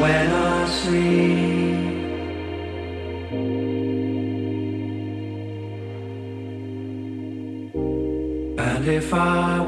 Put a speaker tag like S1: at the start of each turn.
S1: When I sleep, and